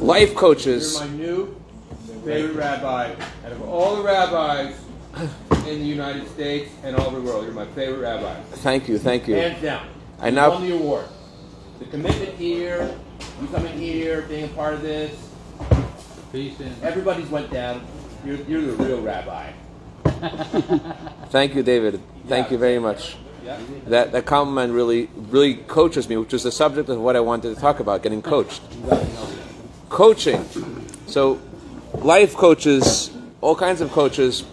Life coaches. You're my new favorite rabbi out of all the rabbis in the United States and all over the world. You're my favorite rabbi. Thank you, thank you. Hands down. I You now- won the award. The commitment here, you coming here, being a part of this, Peace in. everybody's went down. You're, you're the real rabbi. Thank you, David. Thank Yeah. you very much. That that compliment really really coaches me, which is the subject of what I wanted to talk about, getting coached. Coaching. So life coaches, all kinds of coaches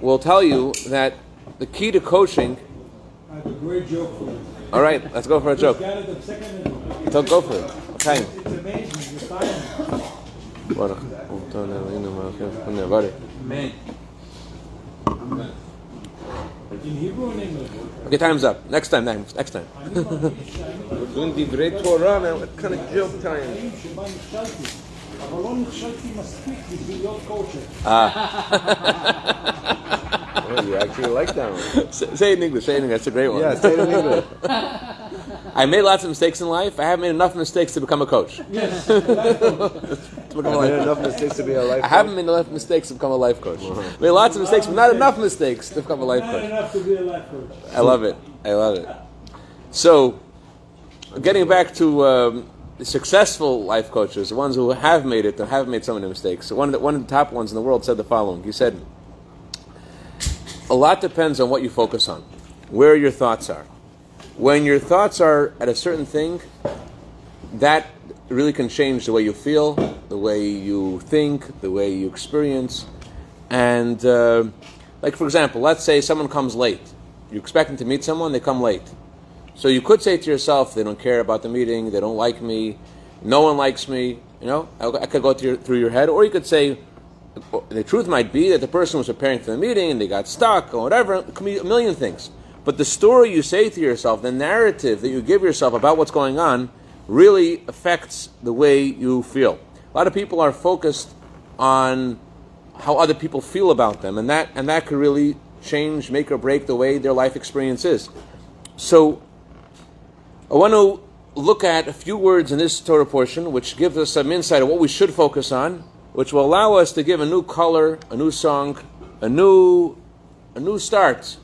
will tell you that the key to coaching I have a great joke for you. all right, let's go for a joke. So go for it. Okay. It's amazing, time. Man. In Hebrew and English. Okay, time's up. Next time, next, next time. אני מרגיש שאני Doing divrei Torah, man. What kind of joke time? בחיים שבה נכשלתי, אבל לא נכשלתי מספיק בשביל להיות קואוצ'ר. Oh, you actually like that one. Say, say it in English. Say it in English. That's a great one. Yeah, say it in English. I made lots of mistakes in life. I haven't made enough mistakes to become a coach. Yes, To become a I life made enough mistakes to be a life I haven't made enough mistakes to become a life coach. Made lots of mistakes, but not enough mistakes to become a life not coach. enough to be a life coach. I love it. I love it. So, getting back to um, the successful life coaches, the ones who have made it and have made so many mistakes. One of the, one of the top ones in the world said the following. He said, "A lot depends on what you focus on, where your thoughts are. When your thoughts are at a certain thing, that really can change the way you feel, the way you think, the way you experience. And, uh, like, for example, let's say someone comes late. You're expecting to meet someone, they come late. So you could say to yourself, they don't care about the meeting, they don't like me, no one likes me. You know, I, could go through your, through your head. Or you could say, the truth might be that the person was preparing for the meeting and they got stuck or whatever. A million things. But the story you say to yourself, the narrative that you give yourself about what's going on, really affects the way you feel. A lot of people are focused on how other people feel about them, and that and that could really change, make or break the way their life experience is. So, I want to look at a few words in this Torah portion, which gives us some insight of what we should focus on, which will allow us to give a new color, a new song, a new, a new start,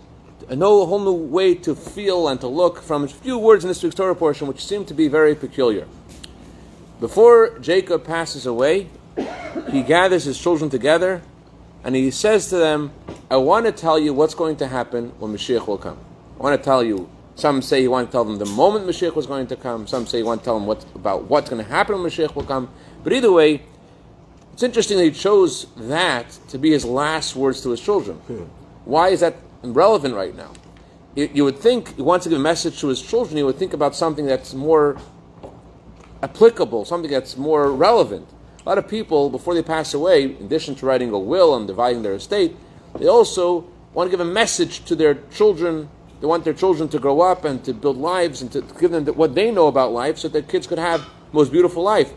a new, whole new way to feel and to look from a few words in this week's Torah portion, which seem to be very peculiar. Before Jacob passes away, he gathers his children together and he says to them, I want to tell you what's going to happen when Mashiach will come. I want to tell you. Some say he want to tell them the moment Mashiach was going to come. Some say he want to tell them what, about what's going to happen when Mashiach will come. But either way, it's interesting that he chose that to be his last words to his children. Hmm. Why is that relevant right now? You, you would think he wants to give a message to his children. He would think about something that's more applicable, something that's more relevant. A lot of people, before they pass away, in addition to writing a will and dividing their estate, they also want to give a message to their children. They want their children to grow up and to build lives and to give them what they know about life so that their kids could have the most beautiful life.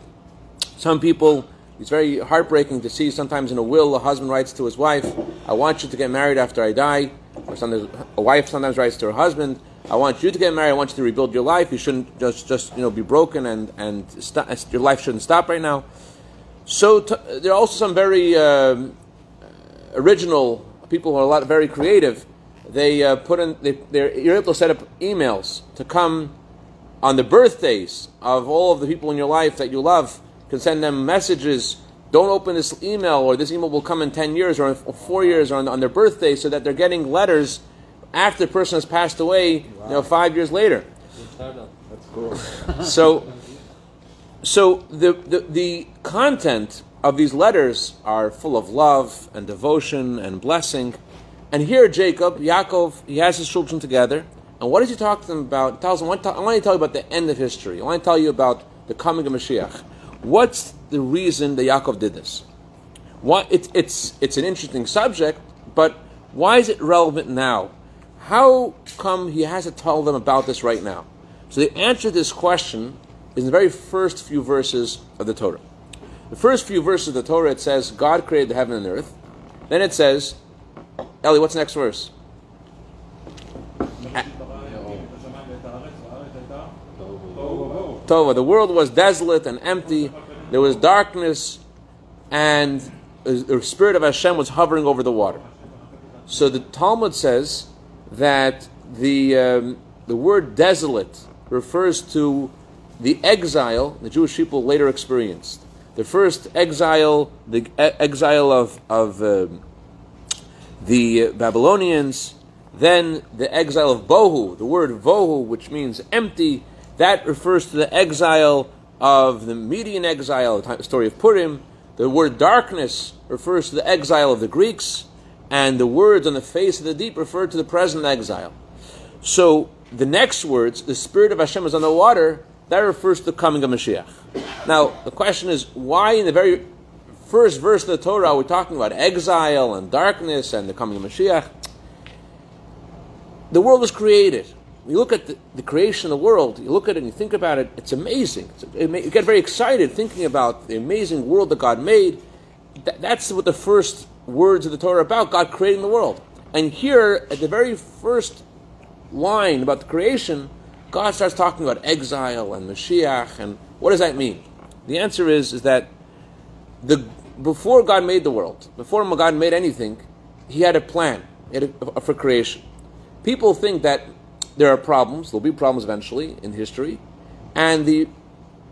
Some people, it's very heartbreaking to see sometimes in a will, a husband writes to his wife, I want you to get married after I die. Or sometimes a wife sometimes writes to her husband, I want you to get married, I want you to rebuild your life. You shouldn't just, just you know, be broken and, and st- your life shouldn't stop right now. So t- there are also some very um, original people who are a lot very creative. They uh, put in they, they're you're able to set up emails to come on the birthdays of all of the people in your life that you love. Can send them messages. Don't open this email, or this email will come in ten years or four years, or on, on their birthday, so that they're getting letters after the person has passed away. You know, five years later. That's cool. So, so the, the the content of these letters are full of love and devotion and blessing. And here, Jacob, Yaakov, he has his children together. And what does he talk to them about? He tells them, I want to, I want to tell you about the end of history. I want to tell you about the coming of Mashiach. What's the reason that Yaakov did this? Why, it, it's, it's an interesting subject, but why is it relevant now? How come he has to tell them about this right now? So the answer to this question is in the very first few verses of the Torah. The first few verses of the Torah, it says, God created the heaven and the earth. Then it says, Ellie, what's the next verse? Tova. The world was desolate and empty. There was darkness, and the spirit of Hashem was hovering over the water. So the Talmud says that the um, the word desolate refers to the exile the Jewish people later experienced. The first exile, the exile of of um, the Babylonians, then the exile of Bohu, the word Vohu, which means empty, that refers to the exile of the Median exile, the story of Purim. The word darkness refers to the exile of the Greeks, and the words on the face of the deep refer to the present exile. So the next words, the Spirit of Hashem is on the water, that refers to the coming of Mashiach. Now, the question is, why in the very first verse of the Torah we're talking about exile and darkness and the coming of Mashiach? The world was created. You look at the, the creation of the world, you look at it and you think about it, it's amazing. It's, it, you get very excited thinking about the amazing world that God made. That, that's what the first words of the Torah about, God creating the world. And here, at the very first line about the creation, God starts talking about exile and Mashiach, and what does that mean? The answer is, is that the, before God made the world, before God made anything, He had a plan for creation. People think that there are problems, there'll be problems eventually in history, and the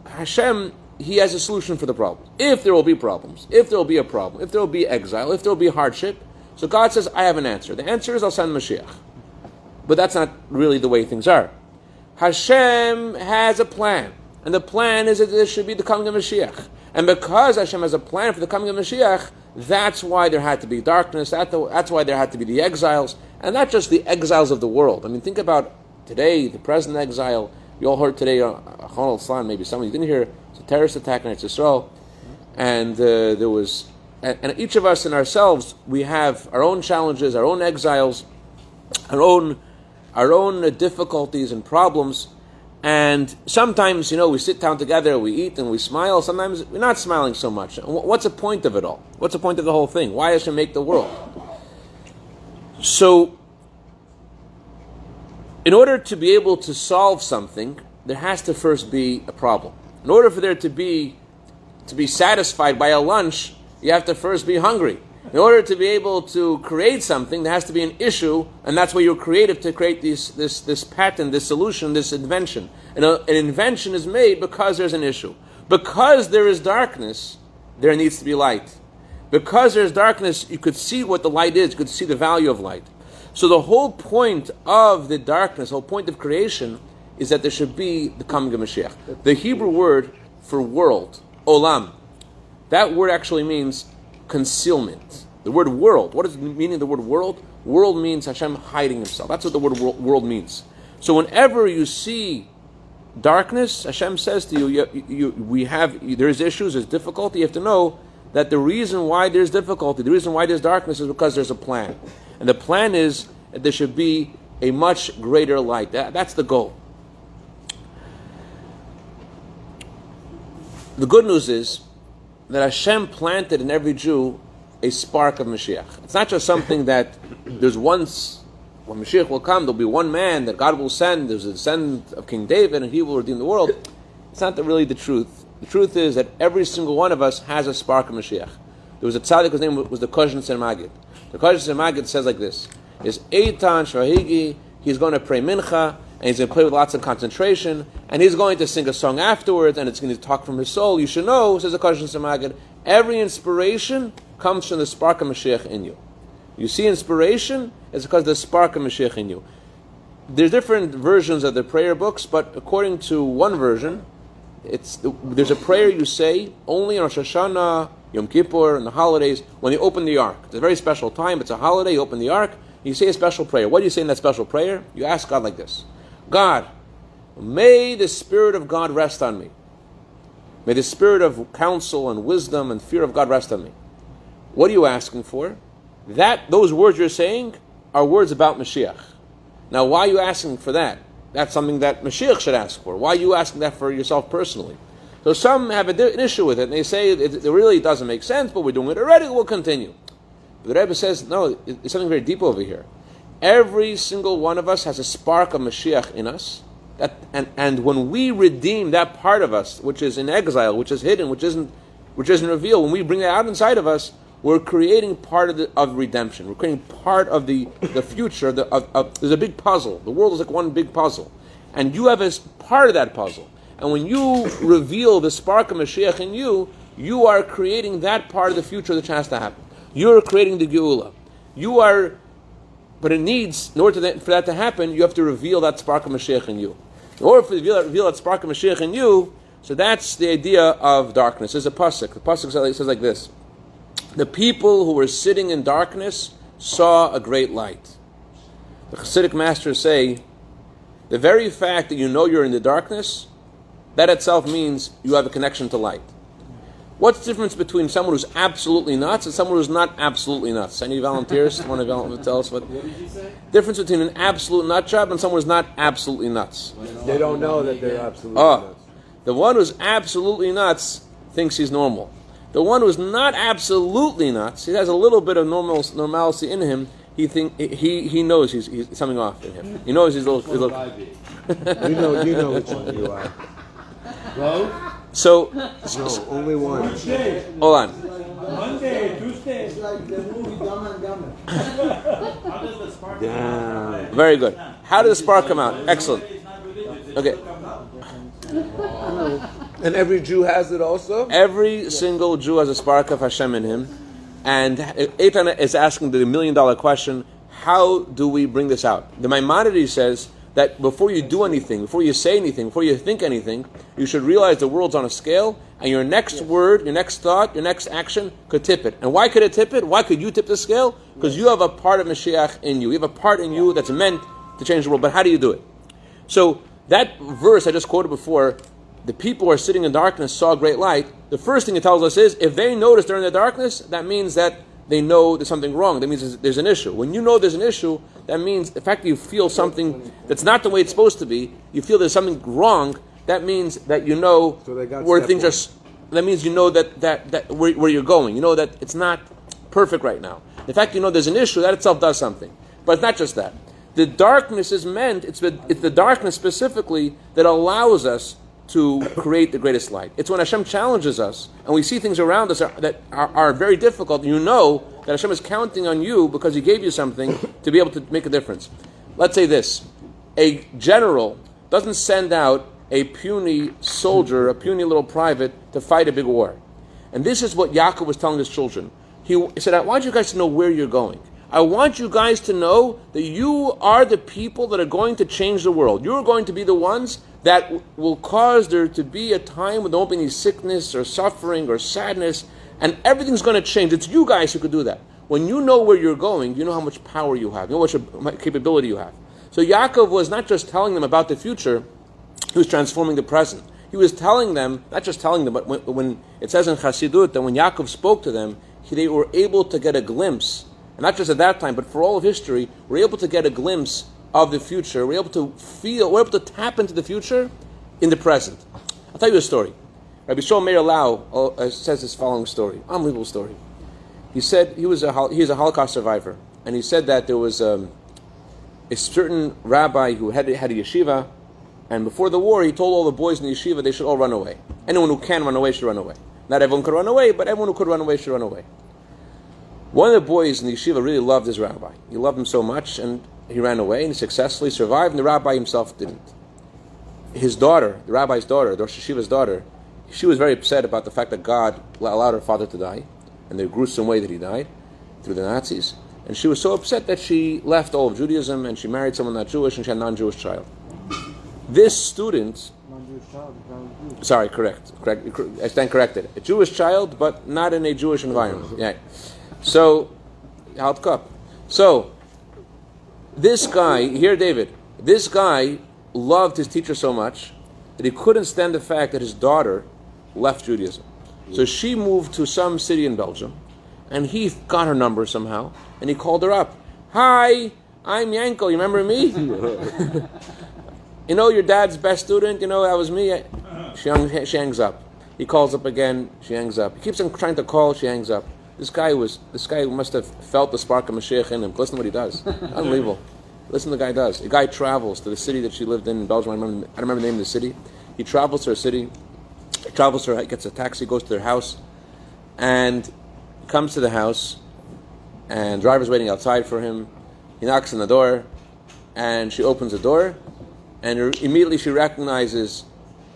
Hashem, He has a solution for the problem. If there will be problems, if there will be a problem, if there will be exile, if there will be hardship, so God says, I have an answer. The answer is I'll send Mashiach. But that's not really the way things are. Hashem has a plan, and the plan is that there should be the coming of Mashiach. And because Hashem has a plan for the coming of Mashiach, that's why there had to be darkness. That's why there had to be the exiles, and not just the exiles of the world. I mean, think about today, the present exile. You all heard today uh, on Chon Islam, maybe some of you didn't hear. Terrorist attack on Israel, and uh, there was, and, and each of us and ourselves, we have our own challenges, our own exiles, our own our own difficulties and problems. And sometimes, you know, we sit down together, we eat and we smile. Sometimes we're not smiling so much. What's the point of it all? What's the point of the whole thing? Why it make the world? So, in order to be able to solve something, there has to first be a problem. In order for there to be to be satisfied by a lunch, you have to first be hungry. In order to be able to create something, there has to be an issue, and that's why you're creative to create this, this, this pattern, this solution, this invention. And a, an invention is made because there's an issue. Because there is darkness, there needs to be light. Because there's darkness, you could see what the light is, you could see the value of light. So the whole point of the darkness, the whole point of creation, is that there should be the coming of Mashiach. The Hebrew word for world, olam, that word actually means concealment. The word world, what is the meaning of the word world? World means Hashem hiding himself. That's what the word world means. So whenever you see darkness, Hashem says to you, you, you we have, there's issues, there's difficulty. You have to know that the reason why there's difficulty, the reason why there's darkness is because there's a plan. And the plan is that there should be a much greater light. That, that's the goal. The good news is that Hashem planted in every Jew a spark of Mashiach. It's not just something that there's once, when Mashiach will come, there'll be one man that God will send, there's a descendant of King David, and he will redeem the world. It's not really the truth. The truth is that every single one of us has a spark of Mashiach. There was a tzaddik, whose name was the Kozhnitzer Magid. The Kozhnitzer Magid says like this, is Eitan Shahigi, he's going to pray mincha, and he's going to play with lots of concentration, and he's going to sing a song afterwards, and it's going to talk from his soul. You should know, says the Kozhnitzer Magid, every inspiration comes from the spark of Mashiach in you. You see inspiration, it's because the spark of Mashiach in you. There's different versions of the prayer books, but according to one version, it's there's a prayer you say only on Rosh Hashanah, Yom Kippur, and the holidays when you open the ark. It's a very special time. It's a holiday. You open the ark. You say a special prayer. What do you say in that special prayer? You ask God like this: God, may the Spirit of God rest on me. May the Spirit of counsel and wisdom and fear of God rest on me. What are you asking for? That those words you're saying are words about Mashiach. Now, why are you asking for that? That's something that Mashiach should ask for. Why are you asking that for yourself personally? So some have an issue with it, and they say it, it really doesn't make sense, but we're doing it already, we'll continue. But the Rebbe says, no, it's something very deep over here. Every single one of us has a spark of Mashiach in us, That, and, and when we redeem that part of us, which is in exile, which is hidden, which isn't, which isn't revealed, when we bring that out inside of us, we're creating part of, the, of redemption. We're creating part of the, the future. The, of, of, there's a big puzzle. The world is like one big puzzle. And you have as part of that puzzle. And when you reveal the spark of Mashiach in you, you are creating that part of the future that has to happen. You're creating the Geula. You are, but it needs, in order to, for that to happen, you have to reveal that spark of Mashiach in you. In order for reveal, reveal that spark of Mashiach in you, so that's the idea of darkness. There's a pasuk. The pasuk says like this: The people who were sitting in darkness saw a great light. The Hasidic masters say, the very fact that you know you're in the darkness, that itself means you have a connection to light. What's the difference between someone who's absolutely nuts and someone who's not absolutely nuts? Any volunteers want to tell us what? Difference between an absolute nut job and someone who's not absolutely nuts. They don't know that they're absolutely Oh, nuts. the one who's absolutely nuts thinks he's normal. The one who's not absolutely nuts, he has a little bit of normal normalcy in him. He think he he knows he's, he's something off in him. He knows he's a little. He's a little You know, you know which one you are. Both? So No, only one. Hold on. Monday, Tuesday. It's like the movie Dumb and Dumber. Damn. Very good. How did the spark come out? Excellent. Okay. And every Jew has it also? Every single Jew has a spark of Hashem in him. And Eitan is asking the million dollar question how do we bring this out? The Maimonides says that before you do anything, before you say anything, before you think anything, you should realize the world's on a scale, and your next word, your next thought, your next action could tip it. And why could it tip it? Why could you tip the scale? Because you have a part of Mashiach in you. You have a part in you that's meant to change the world. But how do you do it? So that verse I just quoted before, the people who are sitting in darkness saw great light. The first thing it tells us is if they notice they're in the darkness, that means that they know there's something wrong. That means there's- there's an issue. When you know there's an issue, that means the fact that you feel something that's not the way it's supposed to be, you feel there's something wrong, that means that you know So where things one. are. That means you know that, that, that where, where you're going. You know that it's not perfect right now. The fact you know there's an issue, that itself does something. But it's not just that. The darkness is meant, it's the, it's the darkness specifically that allows us to create the greatest light. It's when Hashem challenges us and we see things around us that are, are very difficult, you know that Hashem is counting on you because He gave you something to be able to make a difference. Let's say this a general doesn't send out a puny soldier, a puny little private, to fight a big war. And this is what Yaakov was telling his children. He said, I want you guys to know where you're going. I want you guys to know that you are the people that are going to change the world. You're going to be the ones that will cause there to be a time when there won't be any sickness or suffering or sadness, and everything's going to change. It's you guys who could do that. When you know where you're going, you know how much power you have, you know how much capability you have. So Yaakov was not just telling them about the future, he was transforming the present. He was telling them, not just telling them, but when, when it says in Chassidut that when Yaakov spoke to them, he, they were able to get a glimpse, and not just at that time, but for all of history, we're able to get a glimpse of the future. We're able to feel, we're able to tap into the future in the present. I'll tell you a story. Rabbi Shaul Meir Lau uh, says this following story, unbelievable story. He said he was a he was a Holocaust survivor, and he said that there was um, a certain rabbi who had had a yeshiva, and before the war, he told all the boys in the yeshiva they should all run away. Anyone who can run away should run away. Not everyone could run away, but everyone who could run away should run away. One of the boys in the yeshiva really loved his rabbi. He loved him so much, and he ran away and he successfully survived, and the rabbi himself didn't. His daughter, the rabbi's daughter, the Rosh Yeshiva's daughter, she was very upset about the fact that God allowed her father to die, and the gruesome way that he died through the Nazis. And she was so upset that she left all of Judaism and she married someone not Jewish and she had a non-Jewish child. This student, sorry, correct, correct, I stand corrected. A Jewish child, but not in a Jewish environment. Yeah. So, held cup. So, this guy here, David. This guy loved his teacher so much that he couldn't stand the fact that his daughter left Judaism. So she moved to some city in Belgium, and he got her number somehow, and he called her up. Hi, I'm Yanko. You remember me? you know your dad's best student. You know that was me. She, hung, she hangs up. He calls up again. She hangs up. He keeps on trying to call. She hangs up. This guy was. This guy must have felt the spark of Mashiach in him. Listen to what he does. Unbelievable. Listen, to the guy does. The guy travels to the city that she lived in in Belgium. I, remember, I don't remember the name of the city. He travels to her city. He travels to her, gets a taxi, goes to their house, and comes to the house. And driver's waiting outside for him. He knocks on the door, and she opens the door, and immediately she recognizes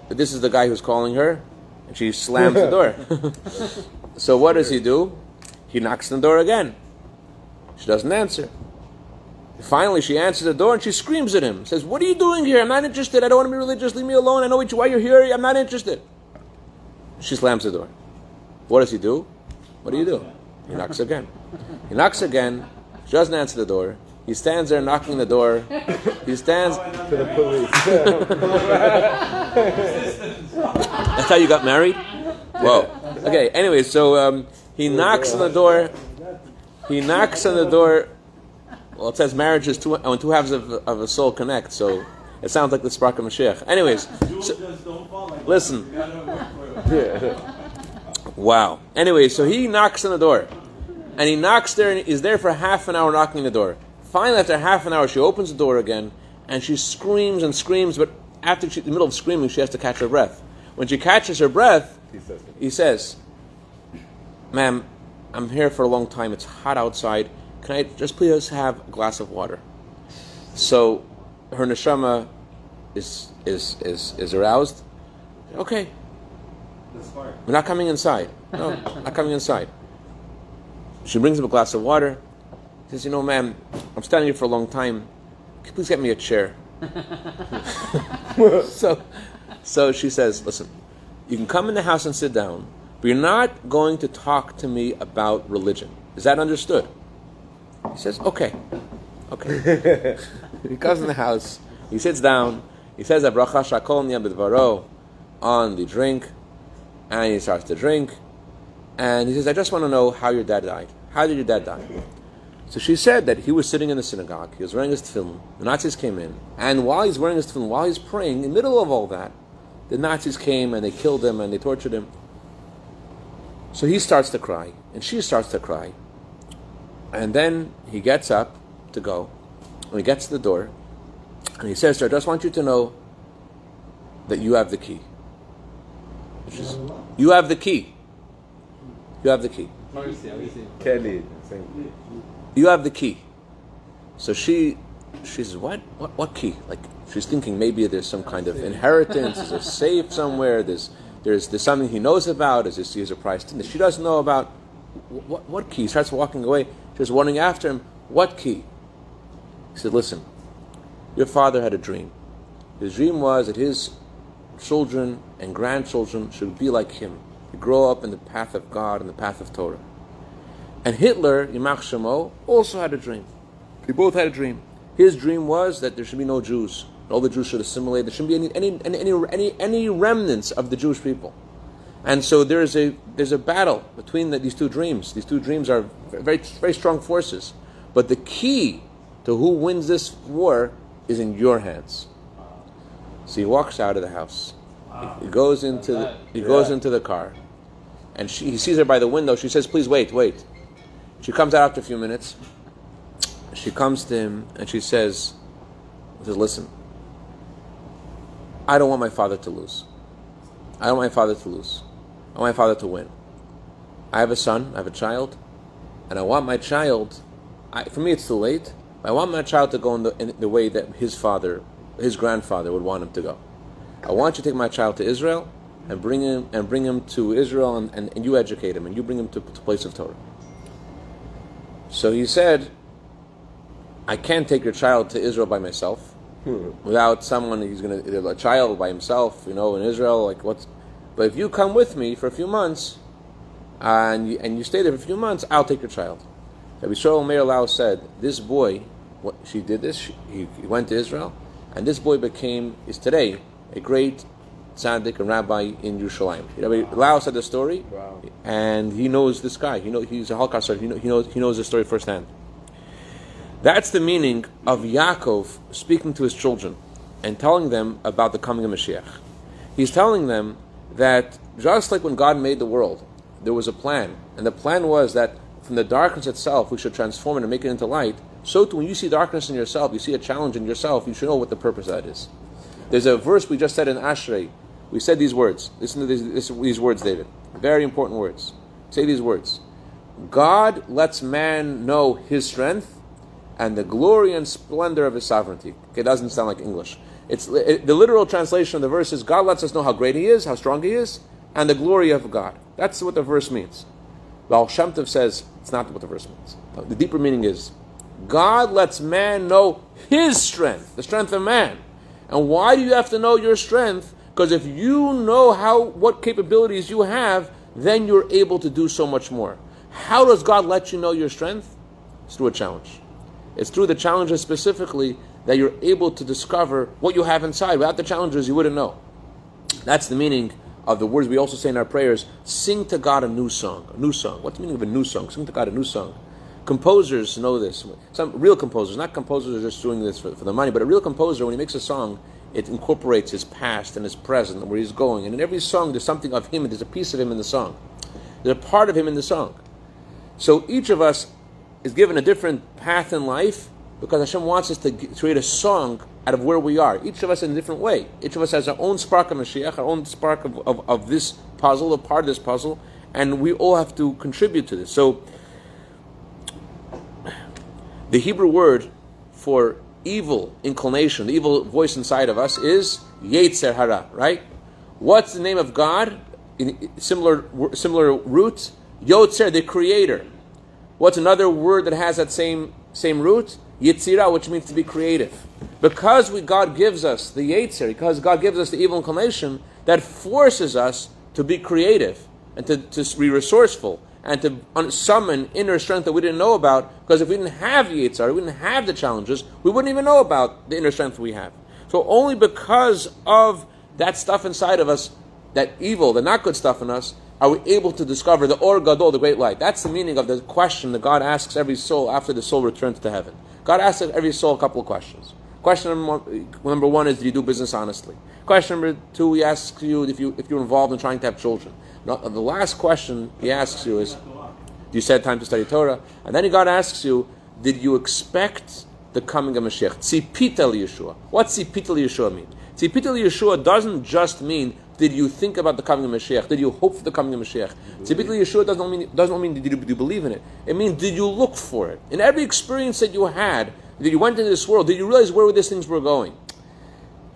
that this is the guy who's calling her, and she slams the door. so what does he do? He knocks on the door again. She doesn't answer. Finally, she answers the door and she screams at him. Says, "What are you doing here? I'm not interested. I don't want to be religious. Leave me alone. I know you- why you're here. I'm not interested." She slams the door. What does he do? What do you do? He knocks again. He knocks again. She doesn't answer the door. He stands there knocking the door. He stands. To the police. That's how you got married? Whoa. Okay, anyway, so um, he knocks on the door. He knocks on the door. Well, it says marriage is two, oh, when two halves of, of a soul connect, so it sounds like the spark of Mashiach. Anyways, so, listen. Wow. Anyway, so he knocks on the door. And he knocks there and is there for half an hour knocking the door. Finally, after half an hour, she opens the door again and she screams and screams, but after she, in the middle of screaming, she has to catch her breath. When she catches her breath, He says, he says, Ma'am, I'm here for a long time. It's hot outside. Can I just please have a glass of water? So her neshama is, is, is, is aroused. Okay. We're not coming inside. No, not coming inside. She brings him a glass of water. Says, You know, ma'am, I'm standing here for a long time. Can you please get me a chair? so, so she says, Listen, you can come in the house and sit down, but you're not going to talk to me about religion. Is that understood? He says, Okay. Okay. he comes in the house, he sits down, he says a bracha shakol b'dvaro on the drink, and he starts to drink, and he says, I just want to know how your dad died. How did your dad die? So she said that he was sitting in the synagogue, he was wearing his tefillin, the Nazis came in, and while he's wearing his tefillin, while he's praying, in the middle of all that, the Nazis came and they killed him and they tortured him. So he starts to cry, and she starts to cry. And then he gets up to go, and he gets to the door, and he says to her, I just want you to know that you have the key. Is, you have the key. You have the key. Kelly. You have the key. So she she says, What? What what key? Like she's thinking maybe there's some kind of inheritance, there's a safe somewhere, there's there's there's something he knows about, is this a price she doesn't know about. What what key? He starts walking away. She's running after him. What key? He said, Listen, your father had a dream. His dream was that his children and grandchildren should be like him. To grow up in the path of God and the path of Torah. And Hitler, Yimach Shemo, also had a dream. They both had a dream. His dream was that there should be no Jews. All the Jews should assimilate. There shouldn't be any any any any, any, remnants of the Jewish people. And so there is a there's a battle between the, these two dreams. These two dreams are very very strong forces. But the key to who wins this war is in your hands. So he walks out of the house. He, he goes into the, he goes into the car, and she, he sees her by the window. She says, "Please wait, wait." She comes out after a few minutes. She comes to him and she says, says Listen, I don't want my father to lose. I don't want my father to lose. I want my father to win. I have a son, I have a child, and I want my child, I, for me it's too late, I want my child to go in the, in the way that his father, his grandfather would want him to go. I want you to take my child to Israel and bring him and bring him to Israel and, and, and you educate him and you bring him to the place of Torah. So he said, I can't take your child to Israel by myself Hmm. without someone he's going to a child by himself, you know, in Israel. Like what's? But if you come with me for a few months, and you, and you stay there for a few months, I'll take your child. Rabbi Shaul Meir Lau said, this boy, what she did this. She, he, he went to Israel, and this boy became is today a great tzaddik and rabbi in Yerushalayim. Rabbi Lau said the story, Wow. and he knows this guy. He know he's a Holocaust survivor. He, know, he knows he knows the story firsthand. That's the meaning of Yaakov speaking to his children and telling them about the coming of Mashiach. He's telling them that just like when God made the world, there was a plan, and the plan was that from the darkness itself we should transform it and make it into light. so too when you see darkness in yourself, you see a challenge in yourself, you should know what the purpose of that is. There's a verse we just said in Ashrei. We said these words. Listen to these, these words, David. Very important words. Say these words. God lets man know his strength and the glory and splendor of his sovereignty. It doesn't sound like English. It's it, the literal translation of the verse is God lets us know how great He is, how strong He is, and the glory of God. That's what the verse means. Baal Shem Tov says it's not what the verse means. The deeper meaning is God lets man know His strength, the strength of man. And why do you have to know your strength? Because if you know how what capabilities you have, then you're able to do so much more. How does God let you know your strength? It's through a challenge. It's through the challenges specifically that you're able to discover what you have inside. Without the challenges, you wouldn't know. That's the meaning of the words we also say in our prayers sing to God a new song. A new song. What's the meaning of a new song? Sing to God a new song. Composers know this. Some real composers, not composers just doing this for, for the money, but a real composer, when he makes a song, it incorporates his past and his present and where he's going. And in every song, there's something of him, there's a piece of him in the song. There's a part of him in the song. So each of us is given a different path in life because Hashem wants us to create a song out of where we are. Each of us in a different way. Each of us has our own spark of Mashiach, our own spark of, of, of this puzzle, a part of this puzzle, and we all have to contribute to this. So, the Hebrew word for evil inclination, the evil voice inside of us, is Yetzer Hara, right? What's the name of God? In similar, similar root? Yotzer, the creator. What's another word that has that same, same root? Yitzira, which means to be creative. Because we, God gives us the Yitzir, because God gives us the evil inclination, that forces us to be creative and to, to be resourceful and to summon inner strength that we didn't know about. Because if we didn't have Yitzhar, we didn't have the challenges, we wouldn't even know about the inner strength we have. So only because of that stuff inside of us, that evil, the not good stuff in us, are we able to discover the Or Gadol, the great light. That's the meaning of the question that God asks every soul after the soul returns to heaven. God asks every soul a couple of questions. Question number one is, do you do business honestly? Question number two, he asks you if, you if you're involved in trying to have children. Now, the last question he asks you is, do you set time to study Torah? And then God asks you, did you expect the coming of Mashiach? Tzipita Yeshua. What tzipita Yeshua mean? Tzipita Yeshua doesn't just mean did you think about the coming of Mashiach? Did you hope for the coming of Mashiach? Tzipita, Yeshua doesn't mean doesn't mean did you, did you believe in it. It means did you look for it? In every experience that you had, that you went into this world, did you realize where these things were going?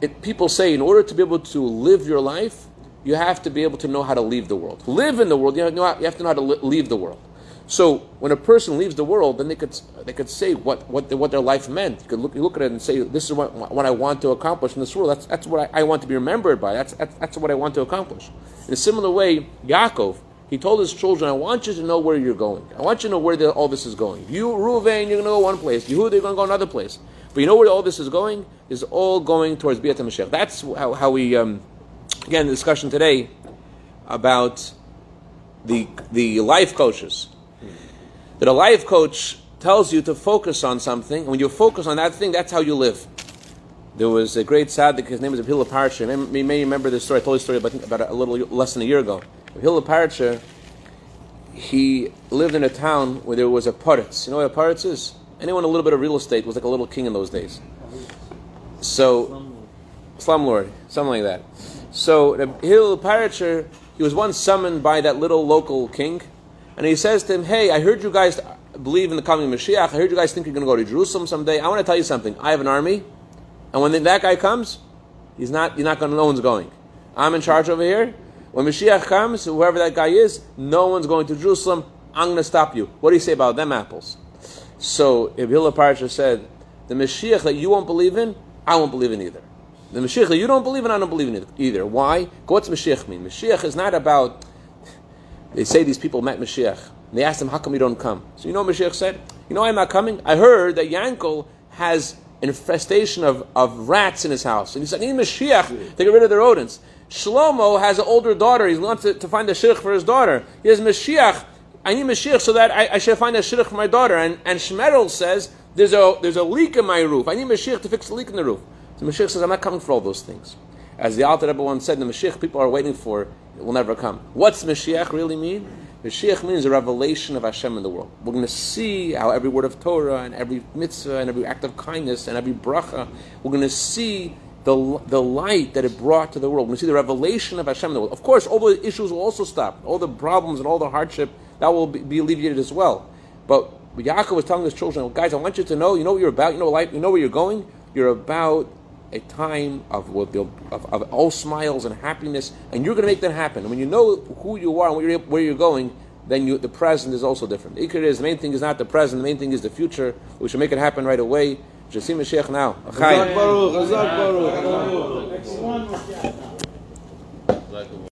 It, people say in order to be able to live your life, you have to be able to know how to leave the world. Live in the world, you you have to know how to leave the world. So when a person leaves the world, then they could they could say what what, the, what their life meant. You could look you look at it and say, "This is what, what I want to accomplish in this world. That's that's what I, I want to be remembered by. That's, that's that's what I want to accomplish." In a similar way, Yaakov he told his children, "I want you to know where you're going. I want you to know where the, all this is going. You, Ruvain, you're going to go one place. Yehuda, you're going to go another place. But you know where all this is going? Is all going towards Beit Mashiach. That's how, how we um, again the discussion today about the the life coaches that a life coach tells you to focus on something, and when you focus on that thing, that's how you live. There was a great tzaddik, his name is Abhila Parcha. You may remember this story, I told this story about, about a little less than a year ago. Abhila Parcha, he lived in a town where there was a paritz. You know what a paritz is? Anyone with a little bit of real estate was like a little king in those days. So, slumlord, something like that. So, Abhila Parcha, he was once summoned by that little local king, and he says to him, Hey, I heard you guys believe in the coming Mashiach. I heard you guys think you're going to go to Jerusalem someday. I want to tell you something. I have an army, and when that guy comes, he's not, you're not going to, no one's going. I'm in charge over here. When Mashiach comes, whoever that guy is, no one's going to Jerusalem. I'm going to stop you. What do you say about them apples? So Ibhila Parsha said, the Mashiach that you won't believe in, I won't believe in either. The Mashiach that you don't believe in, I don't believe in either. Why? What's Mashiach mean? Mashiach is not about they say these people met Mashiach. And they asked him, How come you don't come? So you know what Mashiach said? You know I'm not coming? I heard that Yankel has infestation of, of rats in his house. And he said, I need Mashiach to get rid of the rodents. Shlomo has an older daughter. He wants to, to find a shidduch for his daughter. He has Mashiach. I need Mashiach so that I, I should find a shidduch for my daughter. And, and Shmerel says, there's a, there's a leak in my roof. I need Mashiach to fix the leak in the roof. So Mashiach says, I'm not coming for all those things. As the Alter Rebbe once said, the Mashiach people are waiting for will never come. What's Mashiach really mean? Mashiach means a revelation of Hashem in the world. We're going to see how every word of Torah and every mitzvah and every act of kindness and every bracha, we're going to see the, the light that it brought to the world. We're going to see the revelation of Hashem in the world. Of course, all the issues will also stop. All the problems and all the hardship, that will be, be alleviated as well. But Yaakov was telling his children, guys, I want you to know, you know what you're about, you know life, you know where you're going? You're about a time of, of, of all smiles and happiness, and you're going to make that happen. And when you know who you are and where you're, where you're going, then you, the present is also different. The Ikar is the main thing is not the present, the main thing is the future. We should make it happen right away. Just see Mashiach now. Chazak Baruch, Chazak Baruch.